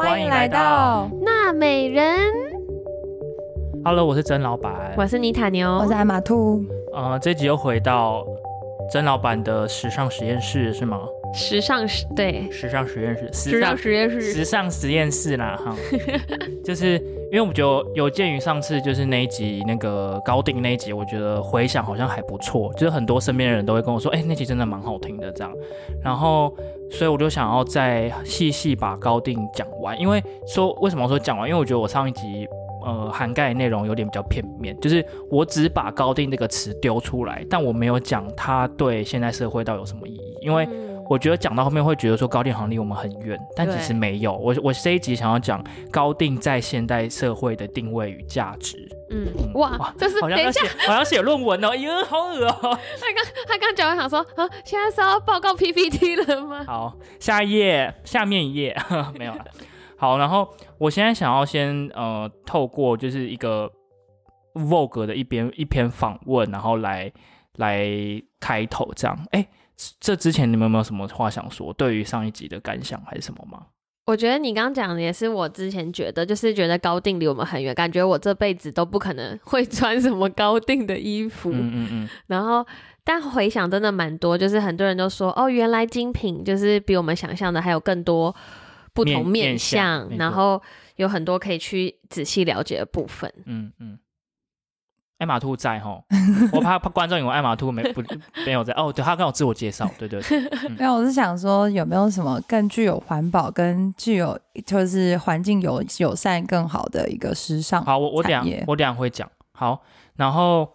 欢迎来到娜美人，Hello，我是曾老板。我是妮塔牛，我是艾玛兔，呃，这集又回到曾老板的时尚实验室是吗？时尚实对。时尚实验室，时时尚实验室。时尚实验室啦，哈，就是因为我觉得有鉴于上次就是那一集那个高定那一集，我觉得回响好像还不错，就是很多身边的人都会跟我说，哎、那集真的蛮好听的这样，然后所以我就想要再细细把高定讲完，因为说为什么说讲完？因为我觉得我上一集。呃，涵盖内容有点比较片面，就是我只把高定这个词丢出来，但我没有讲它对现代社会到底有什么意义，因为我觉得讲到后面会觉得说高定好像离我们很远，但其实对没有。我我这一集想要讲高定在现代社会的定位与价值，嗯哇，这是好像要等一下写，好像写论文哦，哎呦，好恶哦。他刚他刚讲完想说啊，现在是要报告 PPT 了吗？好，下一页，下面一页 没有了。好，然后我现在想要先呃，透过就是一个 Vogue 的一篇一篇访问，然后来来开头这样。哎，这之前你们有没有什么话想说？对于上一集的感想还是什么吗？我觉得你刚刚讲的也是我之前觉得，就是觉得高定离我们很远，感觉我这辈子都不可能会 穿什么高定的衣服。嗯嗯嗯。然后，但回想真的蛮多，就是很多人都说，哦，原来精品就是比我们想象的还有更多不同面面面向向，没错然后有很多可以去仔细了解的部分。嗯嗯，艾玛兔在哈，我怕怕观众以为艾玛兔没不没有在哦，对他刚好自我介绍，对对对，没有，我是想说有没有什么更具有环保跟具有就是环境友友善更好的一个时尚好，我我等一产业下我等下会讲，好，然后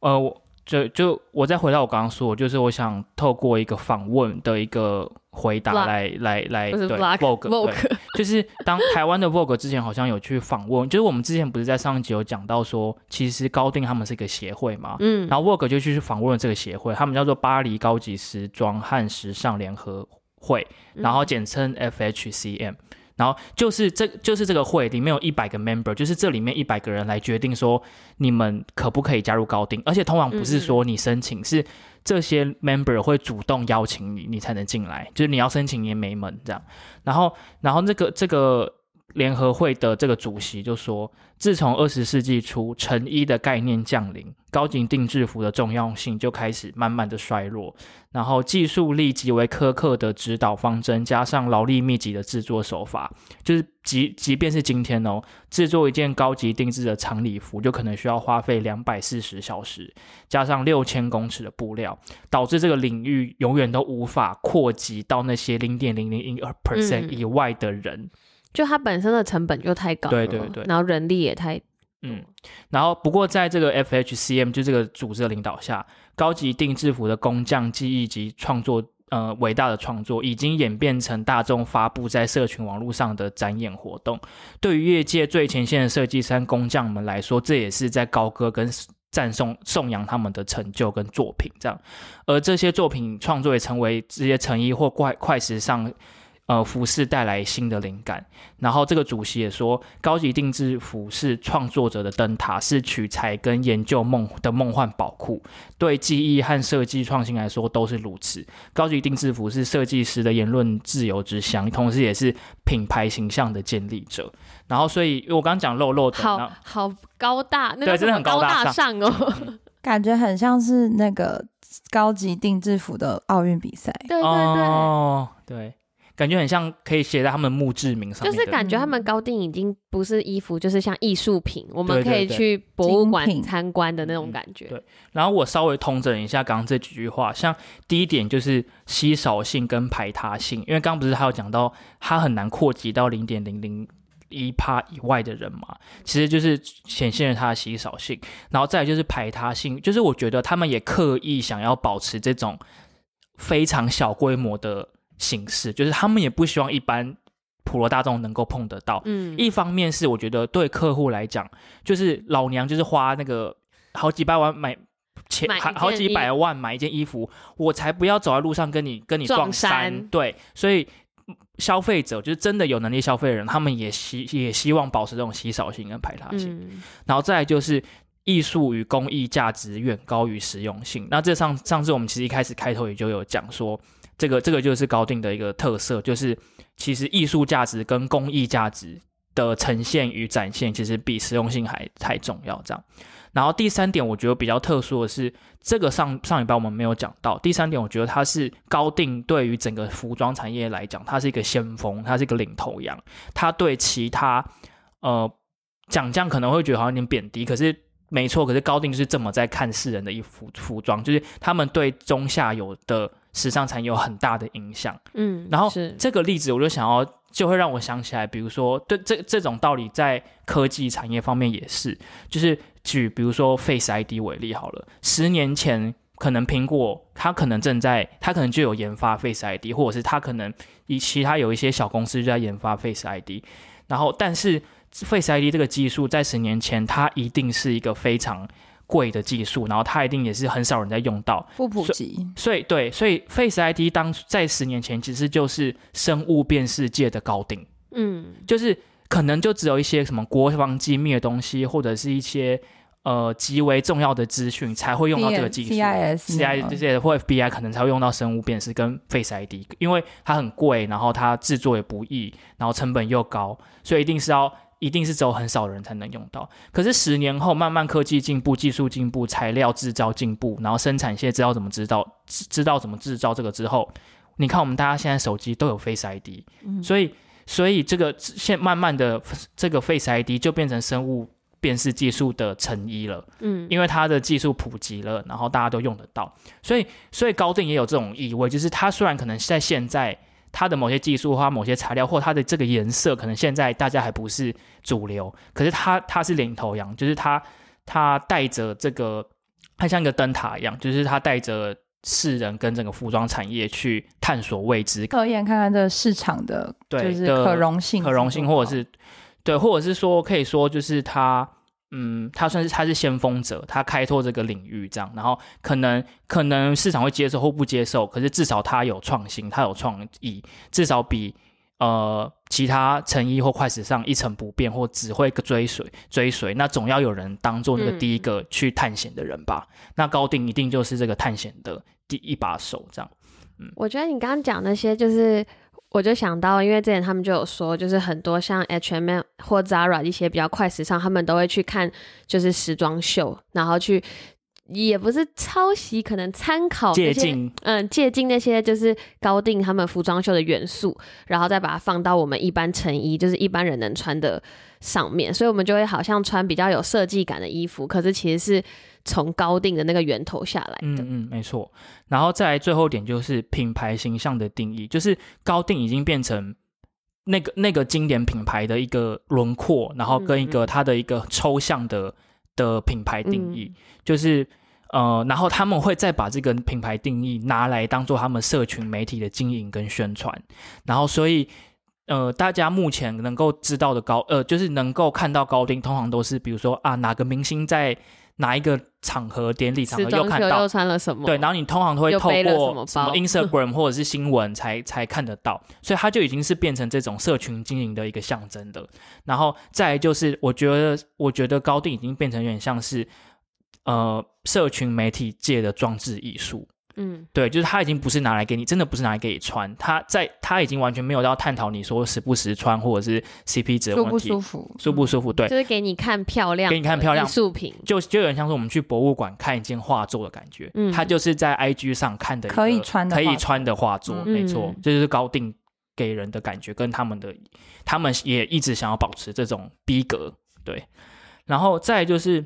呃，我就就我再回到我刚刚说，就是我想透过一个访问的一个回答来来来对 Vogue 对就是当台湾的 Vogue 之前好像有去访问，就是我们之前不是在上一集有讲到说，其实高定他们是一个协会嘛，嗯，然后 Vogue 就去访问了这个协会，他们叫做巴黎高级时装和时尚联合会，嗯然后简称 FHCM。然后就是这就是这个会里面有一百个 member，就是这里面一百个人来决定说你们可不可以加入高定，而且通常不是说你申请，是这些 member 会主动邀请你，你才能进来，就是你要申请也没门这样。然后然后这个这个联合会的这个主席就说，自从二十世纪初成衣的概念降临，高级定制服的重要性就开始慢慢的衰落。然后技术力极为苛刻的指导方针，加上劳力密集的制作手法，就是即即便是今天哦，制作一件高级定制的长礼服，就可能需要花费两百四十小时，加上六千公尺的布料，导致这个领域永远都无法扩及到那些零点零零一 percent 嗯以外的人。就它本身的成本就太高了，对对对然后人力也太，嗯，然后不过在这个 FHCM 就这个组织的领导下，高级定制服的工匠技艺及创作，呃，伟大的创作已经演变成大众发布在社群网络上的展演活动。对于业界最前线的设计师和工匠们来说，这也是在高歌跟赞颂颂扬他们的成就跟作品，这样。而这些作品创作也成为这些成衣或快快时尚。呃，服饰带来新的灵感。然后这个主席也说，高级定制服饰创作者的灯塔，是取材跟研究梦的梦幻宝库。对技艺和设计创新来说都是如此。高级定制服是设计师的言论自由之乡，同时也是品牌形象的建立者。然后，所以我刚刚讲漏漏的，好好高大，那个真的很高大大上哦，感觉很像是那个高级定制服的奥运比赛。对对对。哦，对，感觉很像可以写在他们墓志铭上就。是感觉他们高定已经不是衣服，就是像艺术品，我们可以去博物馆参观的那种嗯感觉。对然后我稍微通整一下刚刚这几句话，像第一点就是稀少性跟排他性，因为刚刚不是还有讲到它很难扩及到零点零零一趴以外的人嘛，其实就是显现了它的稀少性。然后再来就是排他性，就是我觉得他们也刻意想要保持这种非常小规模的形式，就是他们也不希望一般普罗大众能够碰得到。嗯，一方面是我觉得对客户来讲，就是老娘就是花那个好几百万买钱，好好几百万买一件衣服，我才不要走在路上跟你跟你撞撞衫。对，所以嗯消费者就是真的有能力消费的人，他们也希也希望保持这种稀少性跟排他性。嗯然后再来就是艺术与工艺价值远高于实用性。那这上上次我们其实一开始开头也就有讲说，这个这个就是高定的一个特色，就是其实艺术价值跟工艺价值的呈现与展现，其实比实用性还还重要。这样，然后第三点，我觉得比较特殊的是，这个上上礼拜我们没有讲到。第三点，我觉得它是高定对于整个服装产业来讲，它是一个先锋，它是一个领头羊。它对其他呃讲这样可能会觉得好像有点贬低，可是没错，可是高定是这么在看世人的一服服装，就是他们对中下游的。时尚产业有很大的影响，嗯，然后是。这个例子我就想要，就会让我想起来，比如说，对这这种道理在科技产业方面也是，就是举比如说 Face ID 为例好了，十年前可能苹果它可能正在，它可能就有研发 Face ID，或者是它可能以其他有一些小公司就在研发 Face ID，然后但是 Face ID 这个技术在十年前它一定是一个非常。贵的技术，然后它一定也是很少人在用到，不普及。所以对，所以 Face ID 当在十年前其实就是生物辨识界的高顶，嗯，就是可能就只有一些什么国防机密的东西，或者是一些呃极为重要的资讯才会用到这个技术，CIS 这些或 FBI 可能才会用到生物辨识跟 Face ID，因为它很贵，然后它制作也不易，然后成本又高，所以一定是要。一定是只有很少人才能用到。可是十年后，慢慢科技进步、技术进步、材料制造进步，然后生产线知道怎么知道、知道怎么制造这个之后，你看我们大家现在手机都有 Face ID，所以所以这个现慢慢的这个 Face ID 就变成生物辨识技术的成衣了。嗯，因为它的技术普及了，然后大家都用得到，所以所以高定也有这种意味，就是它虽然可能在现在。它的某些技术或某些材料，或它的这个颜色，可能现在大家还不是主流，可是它它是领头羊，就是它它带着这个，它像一个灯塔一样，就是它带着世人跟整个服装产业去探索未知，测验看看这个市场的，就是可容性，可容性，或者是对，或者是说可以说就是它。嗯，他算是他是先锋者，他开拓这个领域这样，然后可能可能市场会接受或不接受，可是至少他有创新，他有创意，至少比呃其他成衣或快时尚一成不变或只会追随追随，那总要有人当做那个第一个去探险的人吧？那高定一定就是这个探险的第一把手这样。嗯，我觉得你刚刚讲那些就是。我就想到，因为之前他们就有说，就是很多像 H&M 或 Zara 一些比较快时尚，他们都会去看就是时装秀，然后去也不是抄袭，可能参考借鉴，嗯，借鉴那些就是高定他们服装秀的元素，然后再把它放到我们一般成衣，就是一般人能穿的上面，所以我们就会好像穿比较有设计感的衣服，可是其实是。从高定的那个源头下来的，嗯嗯，没错。然后再来最后一点就是品牌形象的定义，就是高定已经变成那个那个经典品牌的一个轮廓，然后跟一个它的一个抽象的的品牌定义，就是呃，然后他们会再把这个品牌定义拿来当做他们社群媒体的经营跟宣传，然后所以呃，大家目前能够知道的高呃，就是能够看到高定，通常都是比如说啊，哪个明星在。哪一个场合典礼场合又看到又穿了什么？对，然后你通常都会透过什么 Instagram 或者是新闻才才看得到，所以它就已经是变成这种社群经营的一个象征的。然后再就是，我觉得我觉得高定已经变成有点像是呃社群媒体界的装置艺术。嗯，对，就是它已经不是拿来给你，真的不是拿来给你穿。它在，它已经完全没有要探讨你说时不时穿或者是 CP 值的问题，舒不舒服？舒不舒服？对，就是给你看漂亮，给你看漂亮艺术品，就就有点像是我们去博物馆看一件画作的感觉。嗯，它就是在 IG 上看的可以穿的可以穿的画作，没错，这就是高定给人的感觉，跟他们的他们也一直想要保持这种逼格。对，然后再就是。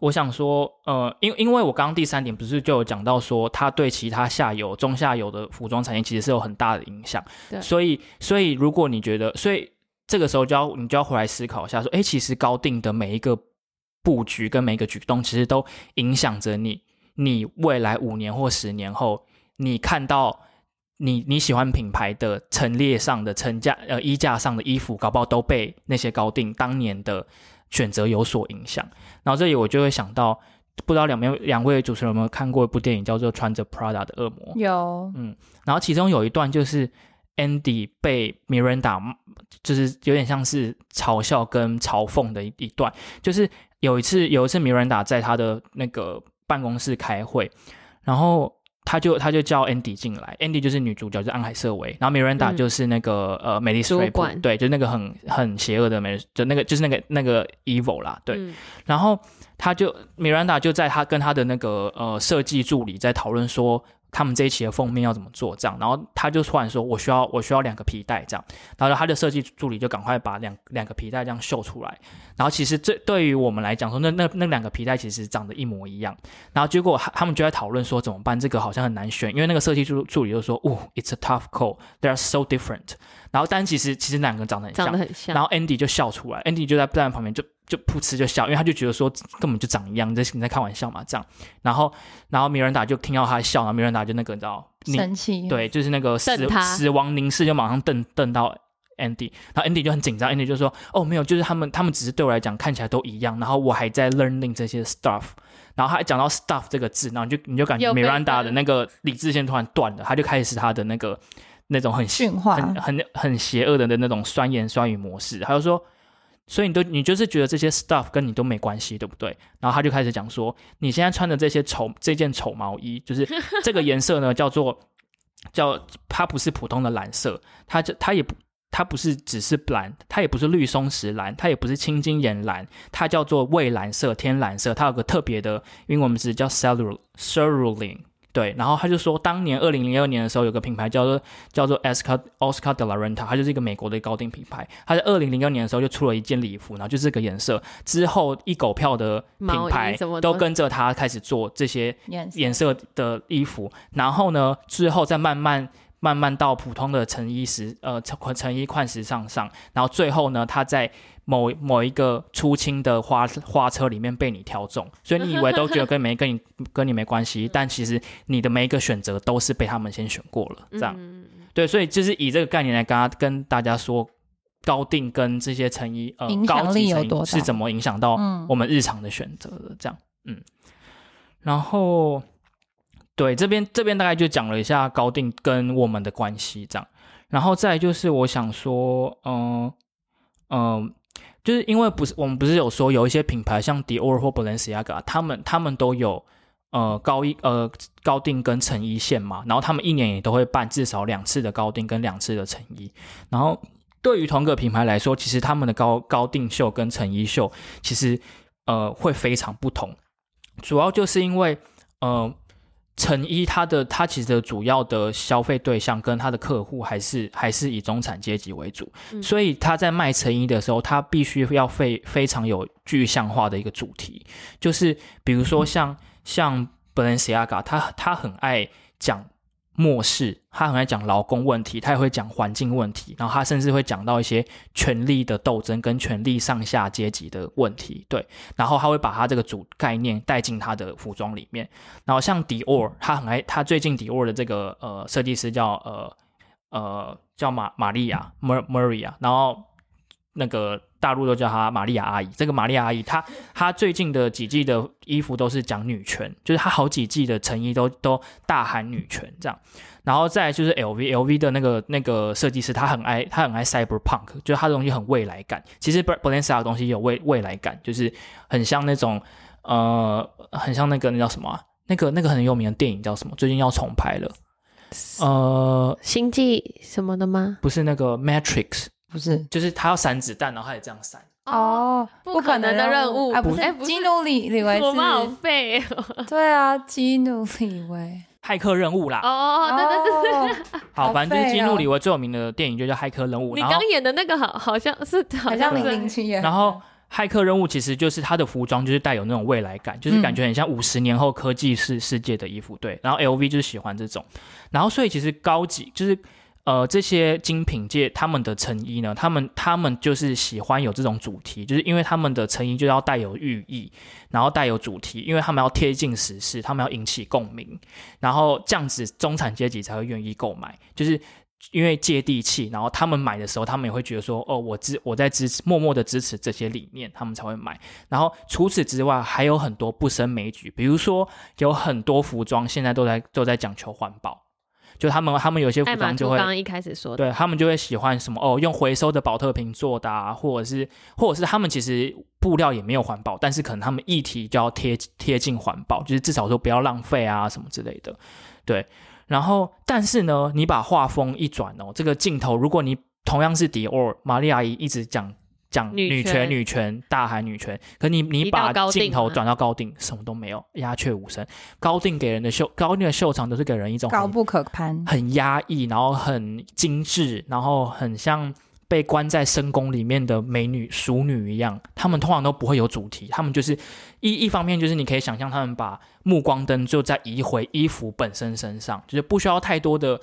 我想说，呃，因因为我刚刚第三点不是就有讲到说，它对其他下游、中下游的服装产业其实是有很大的影响。对，所以，所以如果你觉得，所以这个时候就要你就要回来思考一下，说，哎，其实高定的每一个布局跟每一个举动，其实都影响着你，你未来五年或十年后，你看到你你喜欢品牌的陈列上的陈架呃衣架上的衣服，搞不好都被那些高定当年的。选择有所影响，然后这里我就会想到，不知道两边两位主持人有没有看过一部电影叫做《穿着 Prada 的恶魔》？有，嗯，然后其中有一段就是 Andy 被 Miranda，就是有点像是嘲笑跟嘲讽的一一段，就是有一次有一次 Miranda 在他的那个办公室开会，然后。他就他就叫 Andy 进来，Andy 就是女主角，就是安海瑟薇，然后 Miranda 嗯。就是那个、呃美丽主 Streep，管。对，就那个很很邪恶的美，就那个就是那个那个 evil 啦，对，嗯。然后他就 Miranda 就在他跟他的那个呃设计助理在讨论说。他们这一期的封面要怎么做？这样，然后他就突然说：“我需要，我需要两个皮带这样。”然后他的设计助理就赶快把两两个皮带这样秀出来。然后其实这对于我们来讲说，那那那两个皮带其实长得一模一样。然后结果他他们就在讨论说怎么办？这个好像很难选，因为那个设计助助理就说：“哦，it's a tough call. They are so different。”然后但其实其实两个长得很像长得。很像。然后 Andy 就笑出来，Andy 就在站在旁边就就噗嗤就笑，因为他就觉得说根本就长一样，你在你在开玩笑嘛这样。然后然后米兰达就听到他笑，然后米兰达就那个你知道，你生气，，对，就是那个死死亡凝视，就马上瞪瞪到 Andy，然后 Andy 就很紧张，Andy 就说：“哦，没有，就是他们他们只是对我来讲看起来都一样，然后我还在 learning 这些 stuff。”然后他讲到 stuff 这个字，然后你就你就感觉 Miranda 的那个理智线突然断了，他就开始他的那个那种很驯化很很很邪恶的的那种酸言酸语模式。他就说，所以你都你就是觉得这些 stuff 跟你都没关系，对不对？然后他就开始讲说，你现在穿的这些丑这件丑毛衣，就是 这个颜色呢叫做叫它不是普通的蓝色，它就它也不。它不是只是蓝，它也不是绿松石蓝，它也不是青金岩蓝，它叫做蔚蓝色、天蓝色。它有个特别的英文名字叫 cerul cerulean。对，然后他就说，当年二零零二年的时候，有个品牌叫做叫做 Oscar Oscar de la Renta，它就是一个美国的高定品牌。它在二零零二年的时候就出了一件礼服，然后就这个颜色。之后一狗票的品牌都都跟着它开始做这些颜色的衣服，然后呢，之后再慢慢慢慢到普通的成衣时呃成成衣款时尚上，然后最后呢，它在某某一个出清的花花车里面被你挑中，所以你以为都觉得跟没 跟你跟你没关系，但其实你的每一个选择都是被他们先选过了，这样、嗯对，所以就是以这个概念来跟大跟大家说。高定跟这些成衣，呃，高级成衣是怎么影响到嗯。我们日常的选择的？这样，嗯，然后对这边这边大概就讲了一下高定跟我们的关系，这样，然后再来就是我想说，嗯、嗯、就是因为不是我们不是有说有一些品牌像 Dior 或 Balenciaga，他们他们都有呃高一呃高定跟成衣线嘛，然后他们一年也都会办至少两次的高定跟两次的成衣，然后对于同个品牌来说，其实他们的高高定秀跟成衣秀其实呃会非常不同，主要就是因为呃。成衣它的它其实的主要的消费对象跟它的客户还是还是以中产阶级为主，嗯。所以他在卖成衣的时候，他必须要非非常有具象化的一个主题，就是比如说像像 Balenciaga，他他很爱讲漠视，他很爱讲劳工问题，他也会讲环境问题，然后他甚至会讲到一些权力的斗争跟权力上下阶级的问题，对，然后他会把他这个主概念带进他的服装里面，然后像迪奥，他很爱，他最近迪奥的这个呃设计师叫呃呃叫玛玛利亚 Mar Maria，然后那个大陆都叫她玛利亚阿姨。这个玛利亚阿姨，她她最近的几季的衣服都是讲女权，就是她好几季的成衣都都大喊女权这样。然后再就是 LV，LV 的那个那个设计师，他很爱他很爱 cyberpunk，就是他的东西很未来感。其实 Balenciaga 的东西有未未来感，就是很像那种呃，很像那个那叫什么啊、那个那个很有名的电影叫什么？最近要重拍了。呃，星际什么的吗？不是那个 Matrix，不是。就是他要闪子弹，然后他也这样闪。哦，不可能的任务。啊，不哎不是是基努里里维我们好是，废哦。对啊，基努里维，骇客任务啦，哦，对对对对，对，好，反正就是基努里维最有名的电影就叫《骇客任务》，你刚演的那个好好像是好好像是。零零七演，然后骇客任务其实就是他的服装就是带有那种未来感，就是感觉很像五十年后科技世世界的衣服，对。然后 LV 就是喜欢这种，然后所以其实高级就是呃这些精品界他们的成衣呢，他们他们就是喜欢有这种主题，就是因为他们的成衣就要带有寓意，然后带有主题，因为他们要贴近时事，他们要引起共鸣，然后这样子中产阶级才会愿意购买，就是。因为接地气，然后他们买的时候，他们也会觉得说，哦，我支我在支持，默默的支持这些理念，他们才会买。然后除此之外，还有很多不胜枚举，比如说有很多服装现在都在都在讲求环保，就他们他们有些服装就会图刚刚一开始说的，对他们就会喜欢什么哦，用回收的保特瓶做的、啊，或者是或者是他们其实布料也没有环保，但是可能他们议题就要贴贴近环保，就是至少说不要浪费啊什么之类的。对，然后但是呢，你把画风一转哦，这个镜头，如果你同样是迪奥，玛丽阿姨一直讲。讲女权女权，大喊女权。可你你把镜头转到高定，什么都没有，鸦雀无声。高定给人的秀，高定的秀场都是给人一种高不可攀。很压抑，然后很精致，然后很像被关在深宫里面的美女、淑女一样。他们通常都不会有主题，他们就是一一方面就是你可以想象，他们把目光灯就在移回衣服本身身上，就是不需要太多的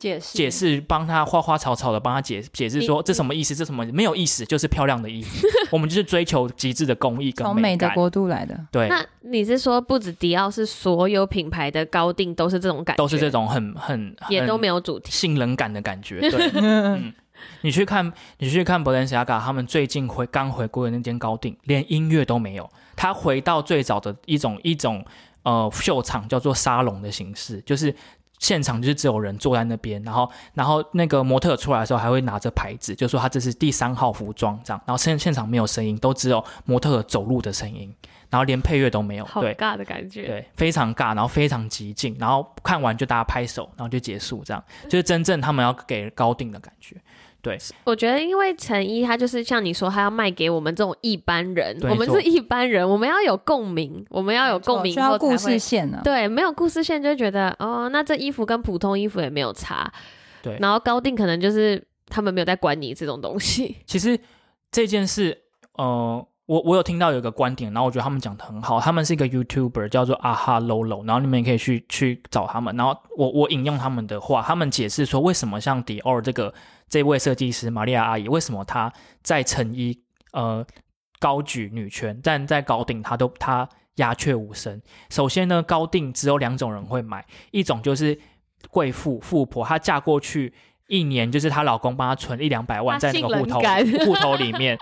解释解释，帮他花花草草的帮他解解释说这什么意思，这什么没有意思，就是漂亮的意思。我们就是追求极致的工艺跟从美的感。国度来的，对，那你是说不止迪奥，是所有品牌的高定都是这种感觉，都是这，种很很也都没有有主题。性冷感的感觉。对，嗯，你去看，你去看 Balenciaga 他们最近回刚回归的那间高定，连音乐都没有。他回到最早的一种一种呃秀场，叫做沙龙的形式，就是现场就是只有人坐在那边，然后然后那个模特出来的时候还会拿着牌子，就说他这是第三号服装这样，然后现现场没有声音，都只有模特走路的声音，然后连配乐都没有，好对。尬的感觉，对，非常尬，然后非常激进，然后看完就大家拍手，然后就结束，这样就是真正他们要给高定的感觉。我觉得因为成衣它就是像你说，它要卖给我们这种一般人，我们是一般人，我们要有共鸣，我们要有共鸣，需要故事线呢。对，没有故事线就会觉得哦，那这衣服跟普通衣服也没有差。对然后高定可能就是他们没有在管你这种东西。其实这件事，呃，我我有听到有一个观点，然后我觉得他们讲的很好，他们是一个 YouTuber 叫做啊哈 Lolo，然后你们也可以去去找他们，然后我我引用他们的话，他们解释说为什么像迪奥这个这位设计师玛利亚阿姨，为什么她在成衣呃高举女权，但在高定她都她鸦雀无声。首先呢，高定只有两种人会买，一种就是贵妇富婆，她嫁过去。一年就是她老公帮她存一两百万在那个户头 户头里面，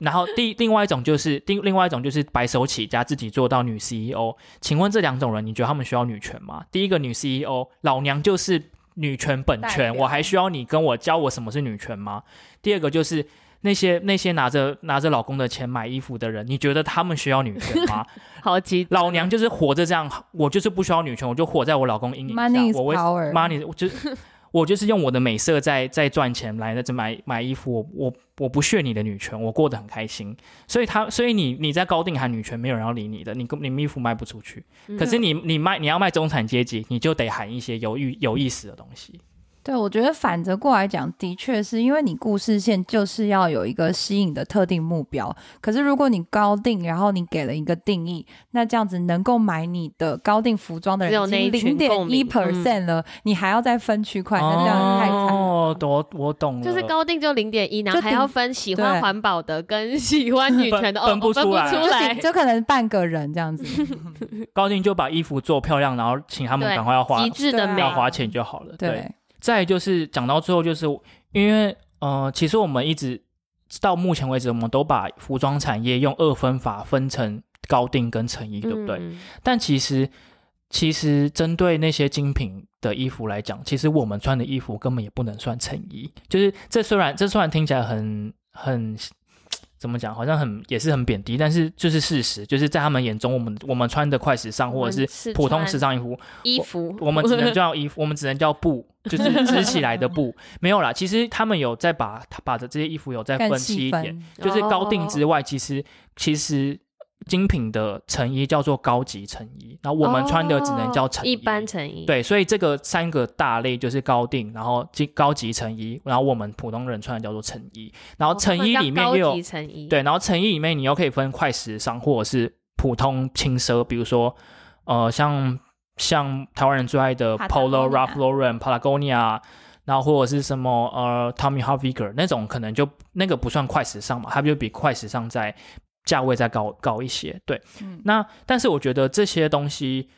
然后第另外一种就是另另外一种就是白手起家自己做到女 CEO。请问这两种人，你觉得他们需要女权吗？第一个女 CEO，老娘就是女权本代权，我还需要你跟我教我什么是女权吗？第二个就是那些那些拿着拿着老公的钱买衣服的人，你觉得他们需要女权吗？好极老娘就是活着这样，我就是不需要女权，我就活在我老公阴影下 Money is 我为 power money 我就是我就是用我的美色在在赚钱来在这买买衣服，我我我不屑你的女权，我过得很开心。所以他所以你你在高定喊女权，没有人要理你的，你你衣服卖不出去。嗯可是你你卖你要卖中产阶级，你就得喊一些有意有意思的东西。对，我觉得反着过来讲，的确是因为你故事线就是要有一个吸引的特定目标。可是如果你高定，然后你给了一个定义，那这样子能够买你的高定服装的人只有零点一 percent 了，你还要再分区块，那这样太惨了。哦，我我懂了，就是高定就零点一，然后还要分喜欢环保的跟喜欢女权的，哦，分不哦分不出来就出来顶。就可能半个人这样子，高定就把衣服做漂亮，然后请他们赶快要花极致的要，花钱就好了。对，对，再就是讲到最后，就是因为呃，其实我们一直到目前为止，我们都把服装产业用二分法分成高定跟成衣，对不对？嗯？但其实其实针对那些精品的衣服来讲，其实我们穿的衣服根本也不能算成衣。就是这虽然这虽然听起来很很怎么讲，好像很也是很贬低，但是就是事实，就是在他们眼中，我们我们穿的快时尚或者是普通时尚衣服，衣服，我们只能叫衣服，我们只能叫布，就是 织起来的布，没有啦。其实他们有在把把的这些衣服有再分析一点，就是高定之哦外，其实其实精品的成衣叫做高级成衣，然后我们穿的只能叫成衣。哦一般成衣，，对，所以这个三个大类就是高定，然后高高级成衣，然后我们普通人穿的叫做成衣，然后成衣里面又有成衣，对，然后成衣里面你又可以分快时尚或者是普通轻奢，比如说呃像像台湾人最爱的 Polo、Ralph Lauren、Patagonia，然后或者是什么呃 Tommy Hilfiger 那种，可能就那个不算快时尚嘛，它就比快时尚在价位再高高一些。对，嗯那但是我觉得这些东西。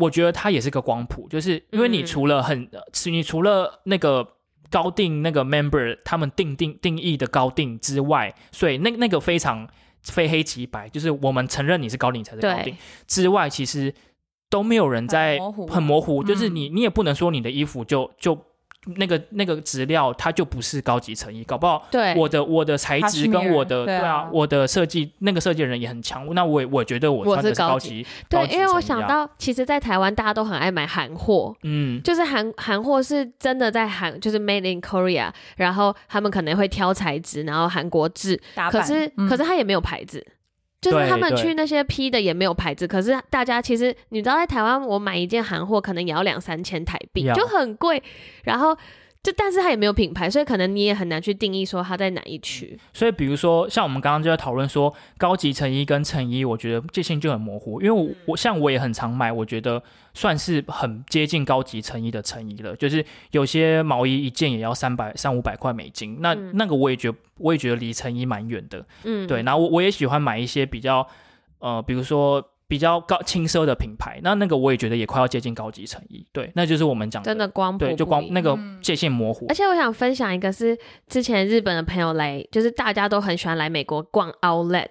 我觉得它也是个光谱，就是因为你嗯除了很，呃你除了那个高定那个 member 他们定定定义的高定之外，所以那那个非常非黑即白，就是我们承认你是高定才是高定之外，其实都没有人在很模糊很模糊，就是嗯你你也不能说你的衣服就就那个那个质料它就不是高级成衣，搞不好对，我的我的材质跟我的对啊啊，我的设计那个设计人也很强，那我我觉得我我穿的是高级是高级，对因为我想到，其实，在台湾大家都很爱买韩货，嗯，就是韩韩货是真的在韩，就是 Made in Korea，然后他们可能会挑材质，然后韩国制，可是、嗯可是它也没有牌子。就是他们去那些批的也没有牌子，可是大家其实你知道，在台湾我买一件韩货可能也要两三千台币，就很贵。然后就但是它也没有品牌，所以可能你也很难去定义说它在哪一区。所以比如说像我们刚刚就在讨论说高级成衣跟成衣，我觉得界限就很模糊，因为我我像我也很常买，我觉得算是很接近高级成衣的成衣了，就是有些毛衣一件也要三百三五百块美金，那、嗯那个我也觉得我也觉得离成衣蛮远的，嗯，对，然后我我也喜欢买一些比较呃，比如说。比较高轻奢的品牌，那那个我也觉得也快要接近高级成衣，对，那就是我们讲真的光谱对，就光那个嗯。界限模糊。而，且我想分享一个是之前日本的朋友来，就是大家都很喜欢来美国逛 Outlet，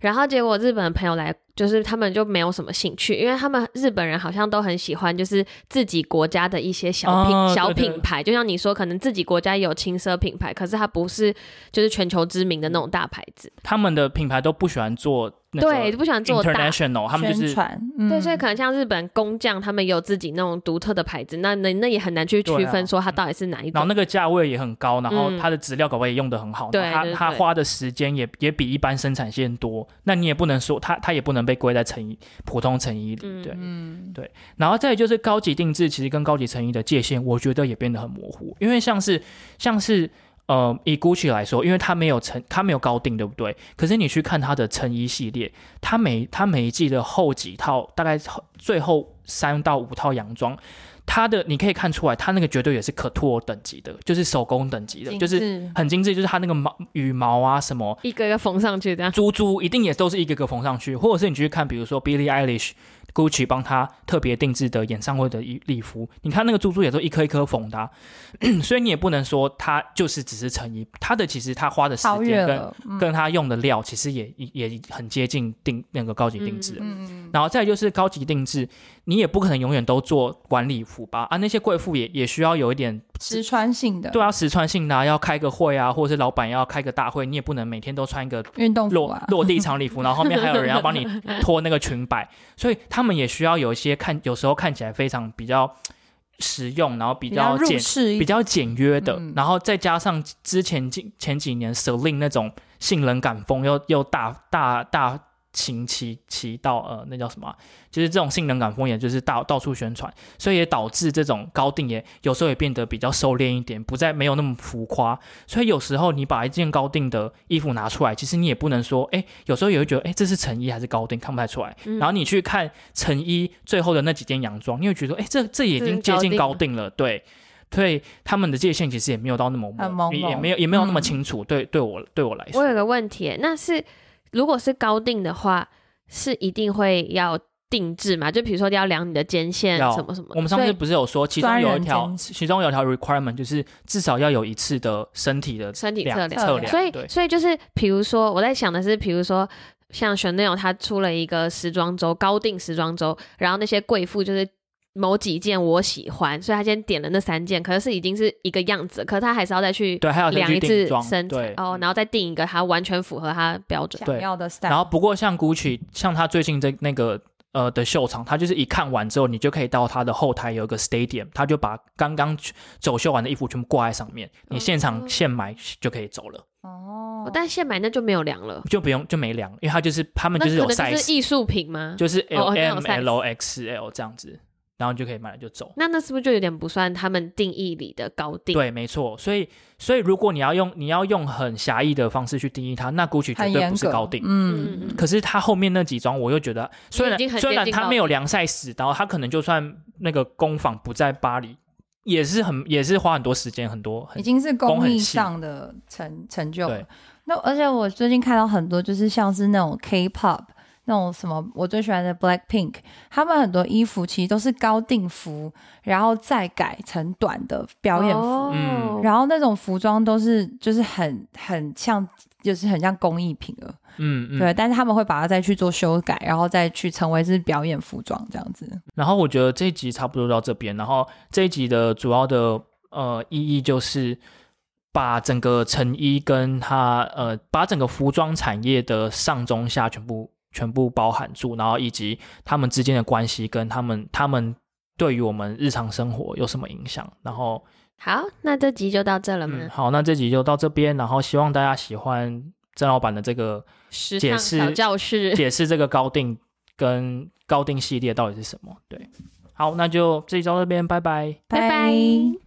然后结果日本的朋友来，就是他们就没有什么兴趣，因为他们日本人好像都很喜欢就是自己国家的一些小品、小哦对对。品牌，就像你说，可能自己国家也有轻奢品牌，可是它不是就是全球知名的那种大牌子，他们的品牌都不喜欢做那对，就不喜欢做大。international，他们就是宣传，对，嗯所以可能像日本工匠，他们有自己那种独特的牌子，那那那也很难去区分说它到底是哪一种。然后那个价位也很高，然后嗯它的质料搞不好也用的很好，对它它花的时间也也比一般生产线多，那你也不能说它它也不能被归在成衣普通成衣里，对嗯对。嗯，然后再就是高级定制，其实跟高级成衣的界限，我觉得也变得很模糊，因为像是像是呃以 Gucci 来说，因为它没有成它没有高定，对不对？可是你去看它的成衣系列，它每它每一季的后几套，大概最后三到五套洋装。它的你可以看出来，它那个绝对也是可拓等级的，就是手工等级的，就是很精致，就是它那个毛羽毛啊什么一个一个缝上去这样，珠珠，一定也都是一个个缝上去，或者是你去看，比如说 Billie Eilish。Gucci 帮他特别定制的演唱会的衣礼服，你看那个珠珠也都一颗一颗缝的啊、所以你也不能说他就是只是成衣，他的其实他花的时间跟，嗯跟他用的料，其实也也也很接近定那个高级定制嗯。嗯，然后再就是高级定制，你也不可能永远都做晚礼服吧？啊，那些贵妇也也需要有一点实穿性的，对啊，实穿性的、啊，要开个会啊，或者是老板要开个大会，你也不能每天都穿一个运动落 落地长礼服，然后后面还有人要帮你拖那个裙摆，所以他们也需要有一些看，有时候看起来非常比较实用，然后比比较简比较简约的，嗯。然后再加上之前几前几年 Celine 那种性冷感风又又大大大行其其到呃那叫什么啊、就是这种性能感风，也就是到到处宣传，所以也导致这种高定也有时候也变得比较收敛一点，不再没有那么浮夸。所以有时候你把一件高定的衣服拿出来，其实你也不能说，哎，有时候也会觉得，哎，这是成衣还是高定，看不太出来。嗯然后你去看成衣最后的那几件洋装，你会觉得，哎，这这已经接近高定了，对。所以他们的界限其实也没有到那么也也没有也没有那么嗯清楚。对，对我对我来说，我有个问题，那是如果是高定的话，是一定会要定制嘛？就比如说要量你的肩线要什么什么。我们上次不是有说，其中有一条，其中有一条 requirement 就是至少要有一次的身体的身体测量，测量，所以所以就是比如说我在想的是，比如说像 Chanel 它出了一个时装周，高定时装周，然后那些贵妇就是。某几件我喜欢，所以他先点了那三件，可是是已经是一个样子，可是他还是要再去对，还要量一次身材，哦，然后再定一个他完全符合他标准。对。想要的 style，然后不过像 Gucci，像他最近这那个呃的秀场，他就是一看完之后，你就可以到他的后台有一个 stadium，他就把刚刚走秀完的衣服全部挂在上面，你现场哦现买就可以走了，哦哦，但现买那就没有量了，就不用就没量，因为他就是他们就是有可能就是 size，艺术品吗？就是哦 L M size L X L 这样子，然后你就可以买了就走。那那是不是就有点不算他们定义里的高定？对，没错，所以所以如果你要用你要用很狭义的方式去定义它，那 Gucci 绝对不是高定。嗯，可是它后面那几双，我又觉得，虽然虽然它没有量赛死，然后它可能就算那个工坊不在巴黎，也是很也是花很多时间，很多很已经是工艺上的成成就了。那而且我最近看到很多，就是像是那种 K-pop 那种什么，我最喜欢的 Black Pink，他们很多衣服其实都是高定服，然后再改成短的表演服，哦嗯然后那种服装都是就是很很像，就是很像工艺品了，嗯嗯，对。但是他们会把它再去做修改，然后再去成为是表演服装这样子。然后我觉得这一集差不多到这边，然后这一集的主要的呃意义就是把整个成衣跟它呃把整个服装产业的上中下全部全部包含住，然后以及他们之间的关系跟他们他们对于我们日常生活有什么影响，然后好，那这集就到这了吗？嗯好，那这集就到这边，然后希望大家喜欢郑老板的这个时解释尚 小教室，解释这个高定跟高定系列到底是什么，对。好，那就这集到这边，拜拜。拜拜